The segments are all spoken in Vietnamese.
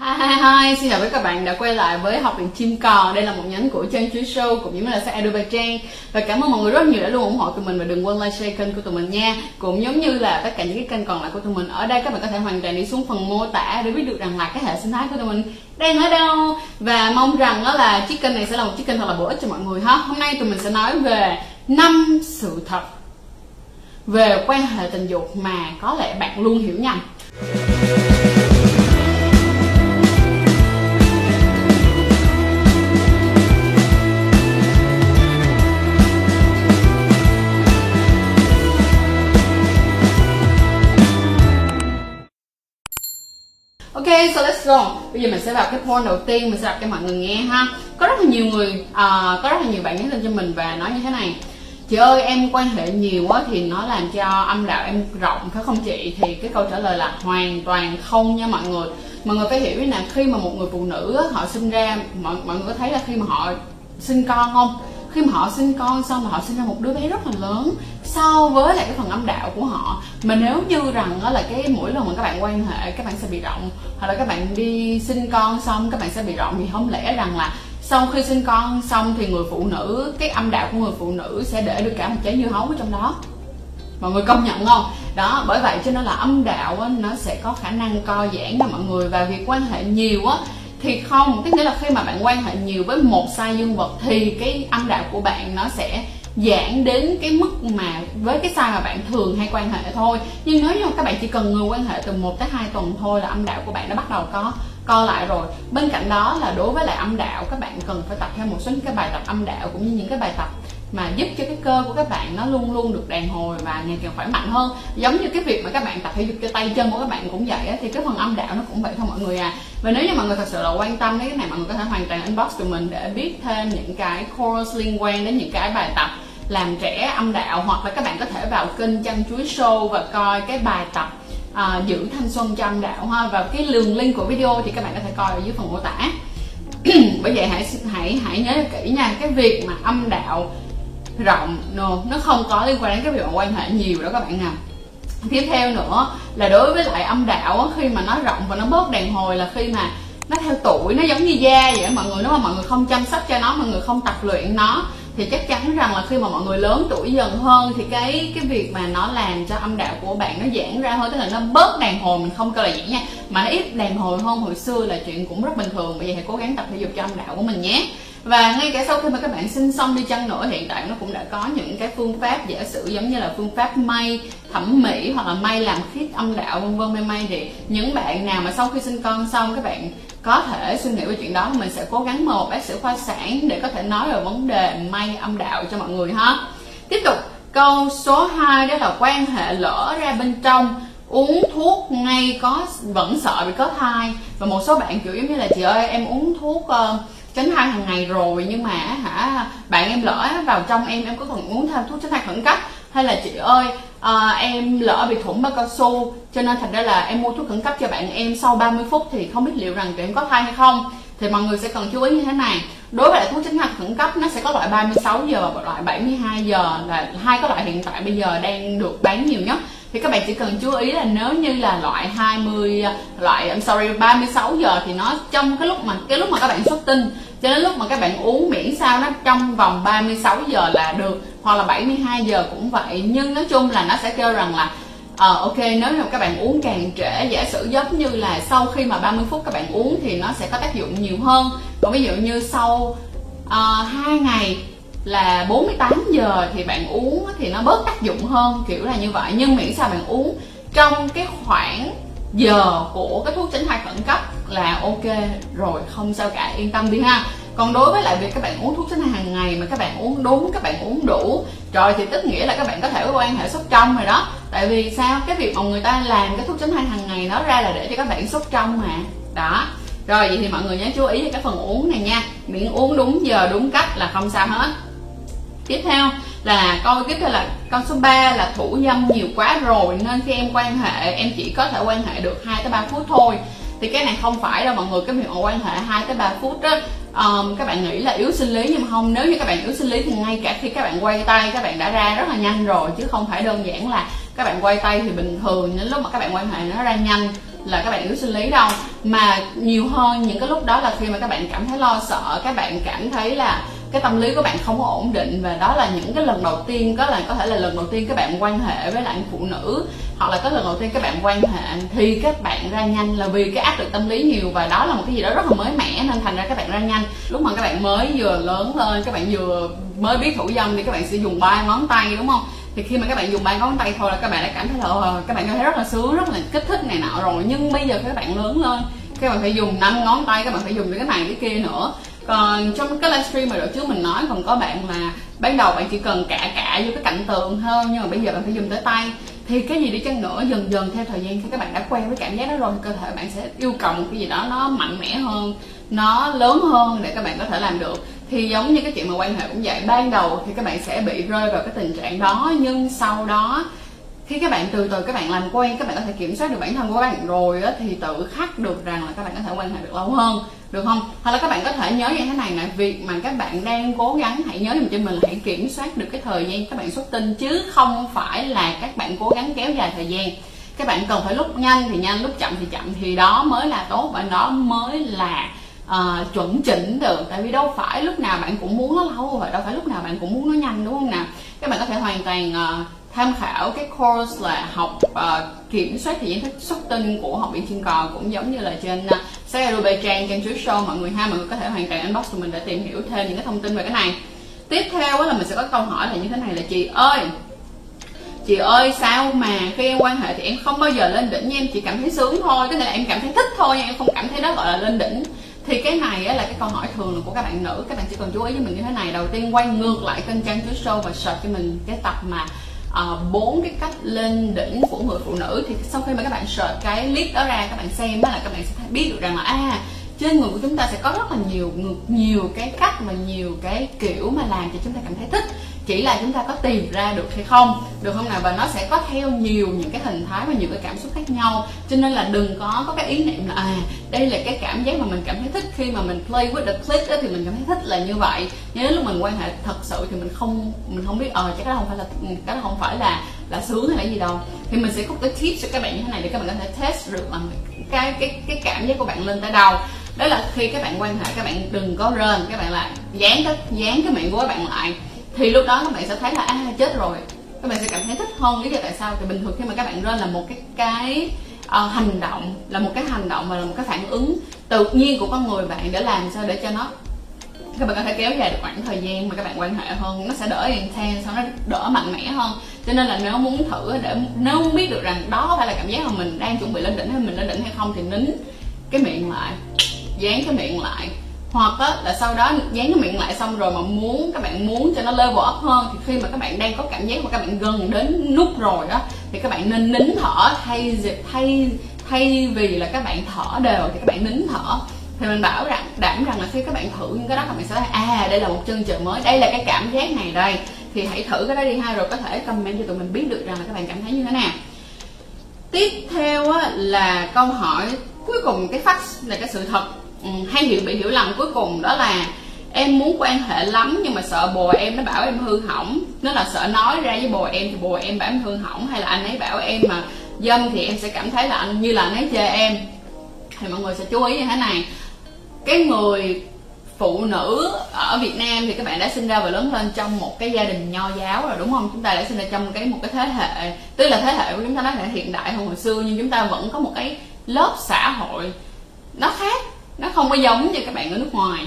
Hi hi hi, xin chào các bạn đã quay lại với học viện chim cò Đây là một nhánh của Trang Chuối Show cũng như là sách Edu Trang. Và cảm ơn mọi người rất nhiều đã luôn ủng hộ tụi mình và đừng quên like share kênh của tụi mình nha. Cũng giống như là tất cả những cái kênh còn lại của tụi mình Ở đây các bạn có thể hoàn toàn đi xuống phần mô tả để biết được rằng là cái hệ sinh thái của tụi mình đang ở đâu. Và mong rằng đó là chiếc kênh này sẽ là một chiếc kênh thật là bổ ích cho mọi người ha. Hôm nay tụi mình sẽ nói về năm sự thật về quan hệ tình dục mà có lẽ bạn luôn hiểu nhầm. Ok, so let's go. Bây giờ mình sẽ vào cái point đầu tiên, mình sẽ đọc cho mọi người nghe ha. Có rất là nhiều người, uh, có rất là nhiều bạn nhắn tin cho mình và nói như thế này. Chị ơi, em quan hệ nhiều quá thì nó làm cho âm đạo em rộng phải không chị? Thì cái câu trả lời là hoàn toàn không nha mọi người. Mọi người phải hiểu là khi mà một người phụ nữ họ sinh ra, mọi mọi người có thấy là khi mà họ sinh con không? Khi mà họ sinh con xong là họ sinh ra một đứa bé rất là lớn. So với lại cái phần âm đạo của họ mà nếu như rằng đó là cái mỗi lần mà các bạn quan hệ các bạn sẽ bị rộng hoặc là các bạn đi sinh con xong các bạn sẽ bị rộng thì không lẽ rằng là sau khi sinh con xong thì người phụ nữ cái âm đạo của người phụ nữ sẽ để được cả một trái dưa hấu ở trong đó? Mọi người công nhận không? Đó bởi vậy cho nên là âm đạo á, nó sẽ có khả năng co giãn nha mọi người và việc quan hệ nhiều á thì không, tức nghĩa là khi mà bạn quan hệ nhiều với một size dương vật thì cái âm đạo của bạn nó sẽ giãn đến cái mức mà với cái size mà bạn thường hay quan hệ thôi. Nhưng nếu như các bạn chỉ cần người quan hệ từ 1 tới 2 tuần thôi là âm đạo của bạn đã bắt đầu có co lại rồi. Bên cạnh đó là đối với lại âm đạo, các bạn cần phải tập thêm một số những cái bài tập âm đạo cũng như những cái bài tập mà giúp cho cái cơ của các bạn nó luôn luôn được đàn hồi và ngày càng khỏe mạnh hơn. Giống như cái việc mà các bạn tập thể dục cho tay chân của các bạn cũng vậy á, thì cái phần âm đạo nó cũng vậy thôi mọi người à. Và nếu như mọi người thật sự là quan tâm đến cái này mọi người có thể hoàn toàn inbox tụi mình để biết thêm những cái course liên quan đến những cái bài tập làm trẻ âm đạo hoặc là các bạn có thể vào kênh chăn chuối show và coi cái bài tập à, giữ thanh xuân cho âm đạo ha. Và cái đường link của video thì các bạn có thể coi ở dưới phần mô tả. Bởi vậy hãy hãy hãy nhớ kỹ nha cái việc mà âm đạo rộng no, nó không có liên quan đến cái việc quan hệ nhiều đó các bạn nào. Tiếp theo nữa là đối với lại âm đạo khi mà nó rộng và nó bớt đàn hồi là khi mà nó theo tuổi nó giống như da vậy mọi người nếu mà mọi người không chăm sóc cho nó mọi người không tập luyện nó thì chắc chắn rằng là khi mà mọi người lớn tuổi dần hơn thì cái cái việc mà nó làm cho âm đạo của bạn nó giãn ra hơn tức là nó bớt đàn hồi mình không kêu là giãn nha mà nó ít đàn hồi hơn hồi xưa là chuyện cũng rất bình thường. Bây giờ hãy cố gắng tập thể dục cho âm đạo của mình nhé và ngay cả sau khi mà các bạn sinh xong đi chăng nữa hiện tại nó cũng đã có những cái phương pháp giả sử giống như là phương pháp may thẩm mỹ hoặc là may làm khít âm đạo vân vân may may thì những bạn nào mà sau khi sinh con xong các bạn có thể suy nghĩ về chuyện đó. Mình sẽ cố gắng mời một bác sĩ khoa sản để có thể nói về vấn đề may âm đạo cho mọi người ha. Tiếp tục câu số 2 đó là quan hệ lỡ ra bên trong. Uống thuốc ngay có vẫn sợ bị có thai. Và một số bạn kiểu giống như là chị ơi em uống thuốc uh, tránh thai hàng ngày rồi nhưng mà hả bạn em lỡ vào trong em em có cần uống thêm thuốc tránh thai khẩn cấp? Hay là chị ơi à, em lỡ bị thủng bao cao su cho nên thành ra là em mua thuốc khẩn cấp cho bạn em sau 30 phút thì không biết liệu rằng tụi em có thai hay không? Thì mọi người sẽ cần chú ý như thế này. Đối với lại thuốc tránh thai khẩn cấp nó sẽ có loại 36 giờ và loại 72 giờ là hai cái loại hiện tại bây giờ đang được bán nhiều nhất thì các bạn chỉ cần chú ý là nếu như là loại 20 loại I'm sorry 36 giờ thì nó trong cái lúc mà cái lúc mà các bạn xuất tinh cho đến lúc mà các bạn uống miễn sao nó trong vòng 36 giờ là được hoặc là 72 giờ cũng vậy. Nhưng nói chung là nó sẽ kêu rằng là Ờ uh, ok nếu như các bạn uống càng trễ giả sử giống như là sau khi mà 30 phút các bạn uống thì nó sẽ có tác dụng nhiều hơn. Còn ví dụ như sau ờ, uh, 2 ngày là 48 giờ thì bạn uống thì nó bớt tác dụng hơn, kiểu là như vậy. Nhưng miễn sao bạn uống trong cái khoảng giờ của cái thuốc tránh thai khẩn cấp là ok rồi, không sao cả, yên tâm đi ha. Còn đối với lại việc các bạn uống thuốc tránh thai hàng ngày mà các bạn uống đúng, các bạn uống đủ rồi thì tức nghĩa là các bạn có thể quan hệ sốc trong rồi đó. Tại vì sao? Cái việc mà người ta làm cái thuốc tránh thai hàng ngày nó ra là để cho các bạn sốc trong mà. Đó. Rồi, vậy thì mọi người nhớ chú ý cái phần uống này nha. Miễn uống đúng giờ, đúng cách là không sao hết tiếp theo là câu tiếp theo là câu số 3 là thủ dâm nhiều quá rồi nên khi em quan hệ em chỉ có thể quan hệ được 2 tới 3 phút thôi. Thì cái này không phải đâu mọi người cái việc mà quan hệ 2 tới 3 phút đó um, các bạn nghĩ là yếu sinh lý nhưng mà không nếu như các bạn yếu sinh lý thì ngay cả khi các bạn quay tay các bạn đã ra rất là nhanh rồi chứ không phải đơn giản là các bạn quay tay thì bình thường đến lúc mà các bạn quan hệ nó ra nhanh là các bạn yếu sinh lý đâu. Mà nhiều hơn những cái lúc đó là khi mà các bạn cảm thấy lo sợ các bạn cảm thấy là cái tâm lý của bạn không có ổn định và đó là những cái lần đầu tiên có là có thể là lần đầu tiên các bạn quan hệ với lại phụ nữ hoặc là có lần đầu tiên các bạn quan hệ thì các bạn ra nhanh là vì cái áp lực tâm lý nhiều và đó là một cái gì đó rất là mới mẻ nên thành ra các bạn ra nhanh lúc mà các bạn mới vừa lớn lên các bạn vừa mới biết thủ dâm thì các bạn sẽ dùng ba ngón tay đúng không thì khi mà các bạn dùng ba ngón tay thôi là các bạn đã cảm thấy là các bạn cảm thấy rất là sướng rất là kích thích này nọ rồi nhưng bây giờ các bạn lớn lên các bạn phải dùng năm ngón tay các bạn phải dùng cái này cái kia nữa còn trong cái livestream mà đợt trước mình nói còn có bạn là ban đầu bạn chỉ cần cả cả vô cái cạnh tường hơn nhưng mà bây giờ bạn phải dùng tới tay. Thì cái gì đi chăng nữa, dần dần theo thời gian khi các bạn đã quen với cảm giác đó rồi, cơ thể bạn sẽ yêu cầu một cái gì đó nó mạnh mẽ hơn, nó lớn hơn để các bạn có thể làm được. Thì giống như cái chuyện mà quan hệ cũng vậy, ban đầu thì các bạn sẽ bị rơi vào cái tình trạng đó, nhưng sau đó khi các bạn từ từ các bạn làm quen các bạn có thể kiểm soát được bản thân của các bạn rồi á, thì tự khắc được rằng là các bạn có thể quan hệ được lâu hơn được không? Hoặc là các bạn có thể nhớ như thế này nè việc mà các bạn đang cố gắng hãy nhớ giùm cho mình là hãy kiểm soát được cái thời gian các bạn xuất tinh chứ không phải là các bạn cố gắng kéo dài thời gian. Các bạn cần phải lúc nhanh thì nhanh lúc chậm thì chậm thì đó mới là tốt và đó mới là uh, chuẩn chỉnh được. Tại vì đâu phải lúc nào bạn cũng muốn nó lâu và đâu phải lúc nào bạn cũng muốn nó nhanh đúng không nào? Các bạn có thể hoàn toàn uh, tham khảo cái course là học uh, kiểm soát thời gian thức xuất tinh của học viện chuyên cò cũng giống như là trên ờ, uh, sẽ Adobe trang trên chuối show. Mọi người ha mọi người có thể hoàn toàn inbox của mình để tìm hiểu thêm những cái thông tin về cái này. Tiếp theo là mình sẽ có câu hỏi là như thế này là chị ơi chị ơi sao mà khi em quan hệ thì em không bao giờ lên đỉnh em chỉ cảm thấy sướng thôi cái này là em cảm thấy thích thôi nhưng em không cảm thấy đó gọi là lên đỉnh. Thì cái này là cái câu hỏi thường là của các bạn nữ. Các bạn chỉ cần chú ý với mình như thế này. Đầu tiên quay ngược lại kênh trang chuối show và search cho mình cái tập mà Ờ, bốn uh, cái cách lên đỉnh của người phụ nữ thì sau khi mà các bạn search cái clip đó ra các bạn xem đó là các bạn sẽ biết được rằng là à trên người của chúng ta sẽ có rất là nhiều nhiều cái cách và nhiều cái kiểu mà làm cho chúng ta cảm thấy thích chỉ là chúng ta có tìm ra được hay không được không nào? Và nó sẽ có theo nhiều những cái hình thái và nhiều cái cảm xúc khác nhau. Cho nên là đừng có có cái ý niệm là à đây là cái cảm giác mà mình cảm thấy thích. Khi mà mình play with the click đó, thì mình cảm thấy thích là như vậy. Nhưng đến lúc mình quan hệ thật sự thì mình không mình không biết ờ chắc đó không phải là cái đó không phải là là sướng hay là gì đâu. Thì mình sẽ có cái tip cho các bạn như thế này để các bạn có thể test được là cái cái cái cảm giác của bạn lên tới đâu. Đó là khi các bạn quan hệ các bạn đừng có rên. Các bạn lại dán cái dán cái miệng của các bạn lại thì lúc đó các bạn sẽ thấy là à chết rồi. Các bạn sẽ cảm thấy thích hơn lý do tại sao. Thì bình thường khi mà các bạn rên là một cái cái uh, hành động là một cái hành động và là một cái phản ứng tự nhiên của con người bạn để làm sao để cho nó các bạn có thể kéo dài được khoảng thời gian mà các bạn quan hệ hơn nó sẽ đỡ intense nó đỡ mạnh mẽ hơn. Cho nên là nếu muốn thử để nếu muốn biết được rằng đó có phải là cảm giác mà mình đang chuẩn bị lên đỉnh hay mình lên đỉnh hay không thì nín cái miệng lại dán cái miệng lại hoặc á, là sau đó dán cái miệng lại xong rồi mà muốn các bạn muốn cho nó level up hơn thì khi mà các bạn đang có cảm giác mà các bạn gần đến nút rồi đó thì các bạn nên nín thở. Thay thay thay vì là các bạn thở đều thì các bạn nín thở. Thì mình bảo rằng đảm rằng là khi các bạn thử những cái đó các bạn sẽ thấy à đây là một chân trời mới đây là cái cảm giác này đây. Thì hãy thử cái đó đi ha rồi có thể comment cho tụi mình biết được rằng là các bạn cảm thấy như thế nào. Tiếp theo á, là câu hỏi cuối cùng cái fact là cái sự thật. Ừ, hay hiểu bị hiểu lầm cuối cùng đó là em muốn quan hệ lắm nhưng mà sợ bồ em nó bảo em hư hỏng. Nó là sợ nói ra với bồ em thì bồ em bảo em hư hỏng hay là anh ấy bảo em mà dâm thì em sẽ cảm thấy là anh như là anh ấy chê em. Thì mọi người sẽ chú ý như thế này. Cái người phụ nữ ở Việt Nam thì các bạn đã sinh ra và lớn lên trong một cái gia đình nho giáo rồi đúng không? Chúng ta đã sinh ra trong cái một cái thế hệ, tức là thế hệ của chúng ta nó thể hiện đại hơn hồi xưa nhưng chúng ta vẫn có một cái lớp xã hội nó khác nó không có giống như các bạn ở nước ngoài.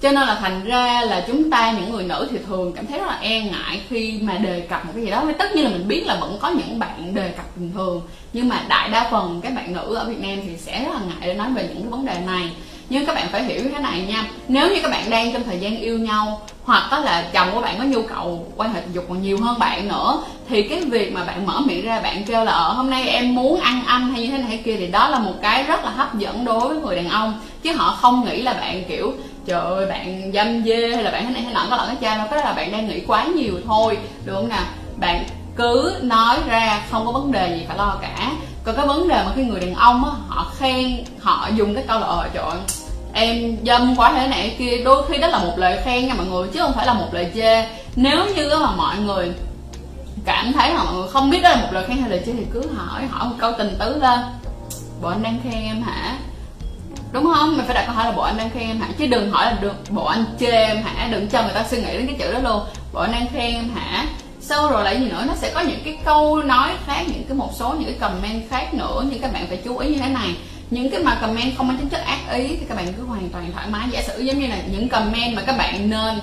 Cho nên là thành ra là chúng ta những người nữ thì thường cảm thấy rất là e ngại khi mà đề cập một cái gì đó. Với tất nhiên là mình biết là vẫn có những bạn đề cập bình thường, nhưng mà đại đa phần các bạn nữ ở Việt Nam thì sẽ rất là ngại để nói về những cái vấn đề này nhưng các bạn phải hiểu cái này nha. Nếu như các bạn đang trong thời gian yêu nhau, hoặc có là chồng của bạn có nhu cầu quan hệ tình dục còn nhiều hơn bạn nữa, thì cái việc mà bạn mở miệng ra bạn kêu là ở hôm nay em muốn ăn anh hay như thế này hay kia, thì đó là một cái rất là hấp dẫn đối với người đàn ông. Chứ họ không nghĩ là bạn, kiểu, trời ơi, bạn dâm dê hay là bạn thế này thế nọ, có lỡ cái cha đâu. Cái đó là bạn đang nghĩ quá nhiều thôi được không nào? Bạn cứ nói ra, không có vấn đề gì phải lo cả còn cái vấn đề mà khi người đàn ông á, họ khen, họ dùng cái câu là ờ trời em dâm quá thế này kia. Đôi khi đó là một lời khen nha mọi người, chứ không phải là một lời chê. Nếu như mà mọi người cảm thấy mà mọi người không biết đó là một lời khen hay lời chê thì cứ hỏi hỏi một câu tình tứ lên. Bộ anh đang khen em hả? Đúng không? Mình phải đặt câu hỏi là, bộ anh đang khen em hả? Chứ đừng hỏi là được bộ anh chê em hả? Đừng cho người ta suy nghĩ đến cái chữ đó luôn. Bộ anh đang khen em hả? Sau rồi lại gì nữa, nó sẽ có những cái câu nói khác, những cái một số những cái comment khác nữa, nhưng các bạn phải chú ý như thế này. Những cái mà comment không mang tính chất ác ý thì các bạn cứ hoàn toàn thoải mái. Giả sử giống như là những comment mà các bạn nên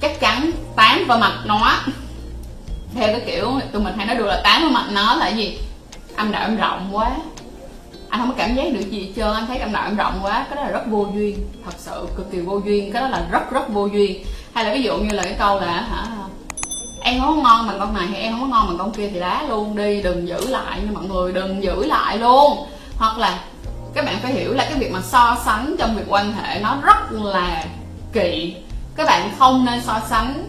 chắc chắn tán vào mặt nó, theo cái kiểu tụi mình hay nói đùa là tán vào mặt nó là gì? Âm đạo em rộng quá. Anh không có cảm giác được gì chưa trơn, anh thấy âm đạo em rộng quá, cái đó là rất vô duyên, thật sự cực kỳ vô duyên, cái đó là rất rất vô duyên. Hay là ví dụ như là cái câu là hả em không ngon bằng con này hay em không ngon bằng con kia thì đá luôn đi, đừng giữ lại nha mọi người, đừng giữ lại luôn. Hoặc là các bạn phải hiểu là cái việc mà so sánh trong việc quan hệ nó rất là kỵ các bạn không nên so sánh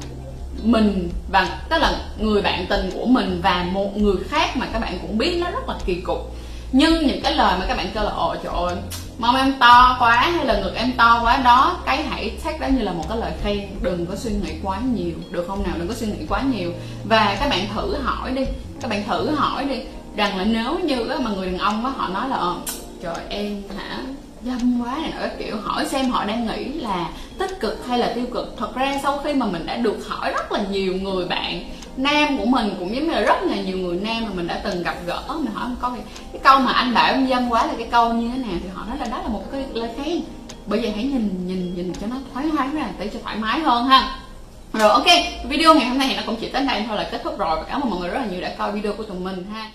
mình và tức là người bạn tình của mình và một người khác mà các bạn cũng biết nó rất là kỳ cục nhưng những cái lời mà các bạn kêu là, ồ, trời ơi mong em to quá hay là ngực em to quá? Đó, cái hãy take đó như là một cái lời khen. Đừng có suy nghĩ quá nhiều, được không nào? Đừng có suy nghĩ quá nhiều. Và các bạn thử hỏi đi, các bạn thử hỏi đi rằng là nếu như mà người đàn ông đó họ nói là ờ, trời em hả? Dâm quá này nọ. Kiểu, hỏi xem họ đang nghĩ là tích cực hay là tiêu cực. Thật ra sau khi mà mình đã được hỏi rất là nhiều người bạn nam của mình cũng giống như là rất là nhiều người nam mà mình đã từng gặp gỡ. Mình hỏi một câu thì cái câu mà anh bảo em dâm quá là cái câu như thế nào? Thì họ nói là đó là một cái lời khen. Bởi vậy hãy nhìn nhìn nhìn cho nó thoải mái ra, để cho thoải mái hơn ha. Rồi, ok. Video ngày hôm nay thì nó cũng chỉ tới đây thôi là kết thúc rồi. Và cảm ơn mọi người rất là nhiều đã coi video của tụi mình ha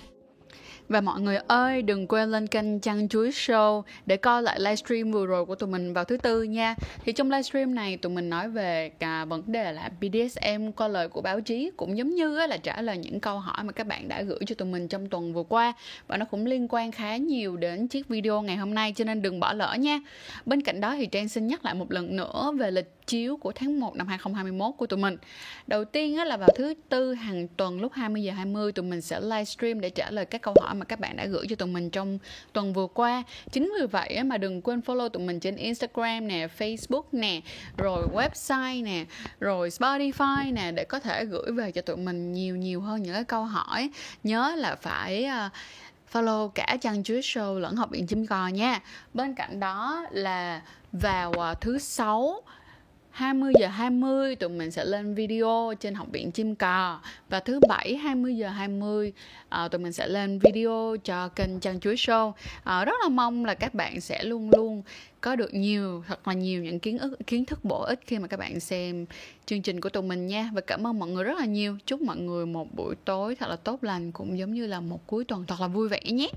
và mọi người ơi, đừng quên lên kênh Chăn Chuối Show để coi lại livestream vừa rồi của tụi mình vào thứ tư nha. Thì trong livestream này tụi mình nói về cả vấn đề là BDSM qua lời của báo chí cũng giống như là trả lời những câu hỏi mà các bạn đã gửi cho tụi mình trong tuần vừa qua và nó cũng liên quan khá nhiều đến chiếc video ngày hôm nay cho nên đừng bỏ lỡ nha. Bên cạnh đó thì Trang xin nhắc lại một lần nữa về lịch chiếu của tháng 1 năm 2021 của tụi mình. Đầu tiên là vào thứ tư hàng tuần lúc 20 giờ 20 tụi mình sẽ livestream để trả lời các câu hỏi mà các bạn đã gửi cho tụi mình trong tuần vừa qua. Chính vì vậy mà đừng quên follow tụi mình trên Instagram nè, Facebook nè, rồi website nè, rồi Spotify nè để có thể gửi về cho tụi mình nhiều nhiều hơn những cái câu hỏi. Nhớ là phải uh, follow cả trang chuối show lẫn học viện chim cò nha. Bên cạnh đó là vào à, thứ sáu 20 giờ 20 tụi mình sẽ lên video trên học viện chim cò. Và thứ bảy 20 giờ 20 à, ờ, tụi mình sẽ lên video cho kênh Trang Chuối Show. À, rất là mong là các bạn sẽ luôn luôn có được nhiều thật là nhiều những kiến ức kiến thức bổ ích khi mà các bạn xem chương trình của tụi mình nha. Và cảm ơn mọi người rất là nhiều. Chúc mọi người một buổi tối thật là tốt lành cũng giống như là một cuối tuần thật là vui vẻ nhé.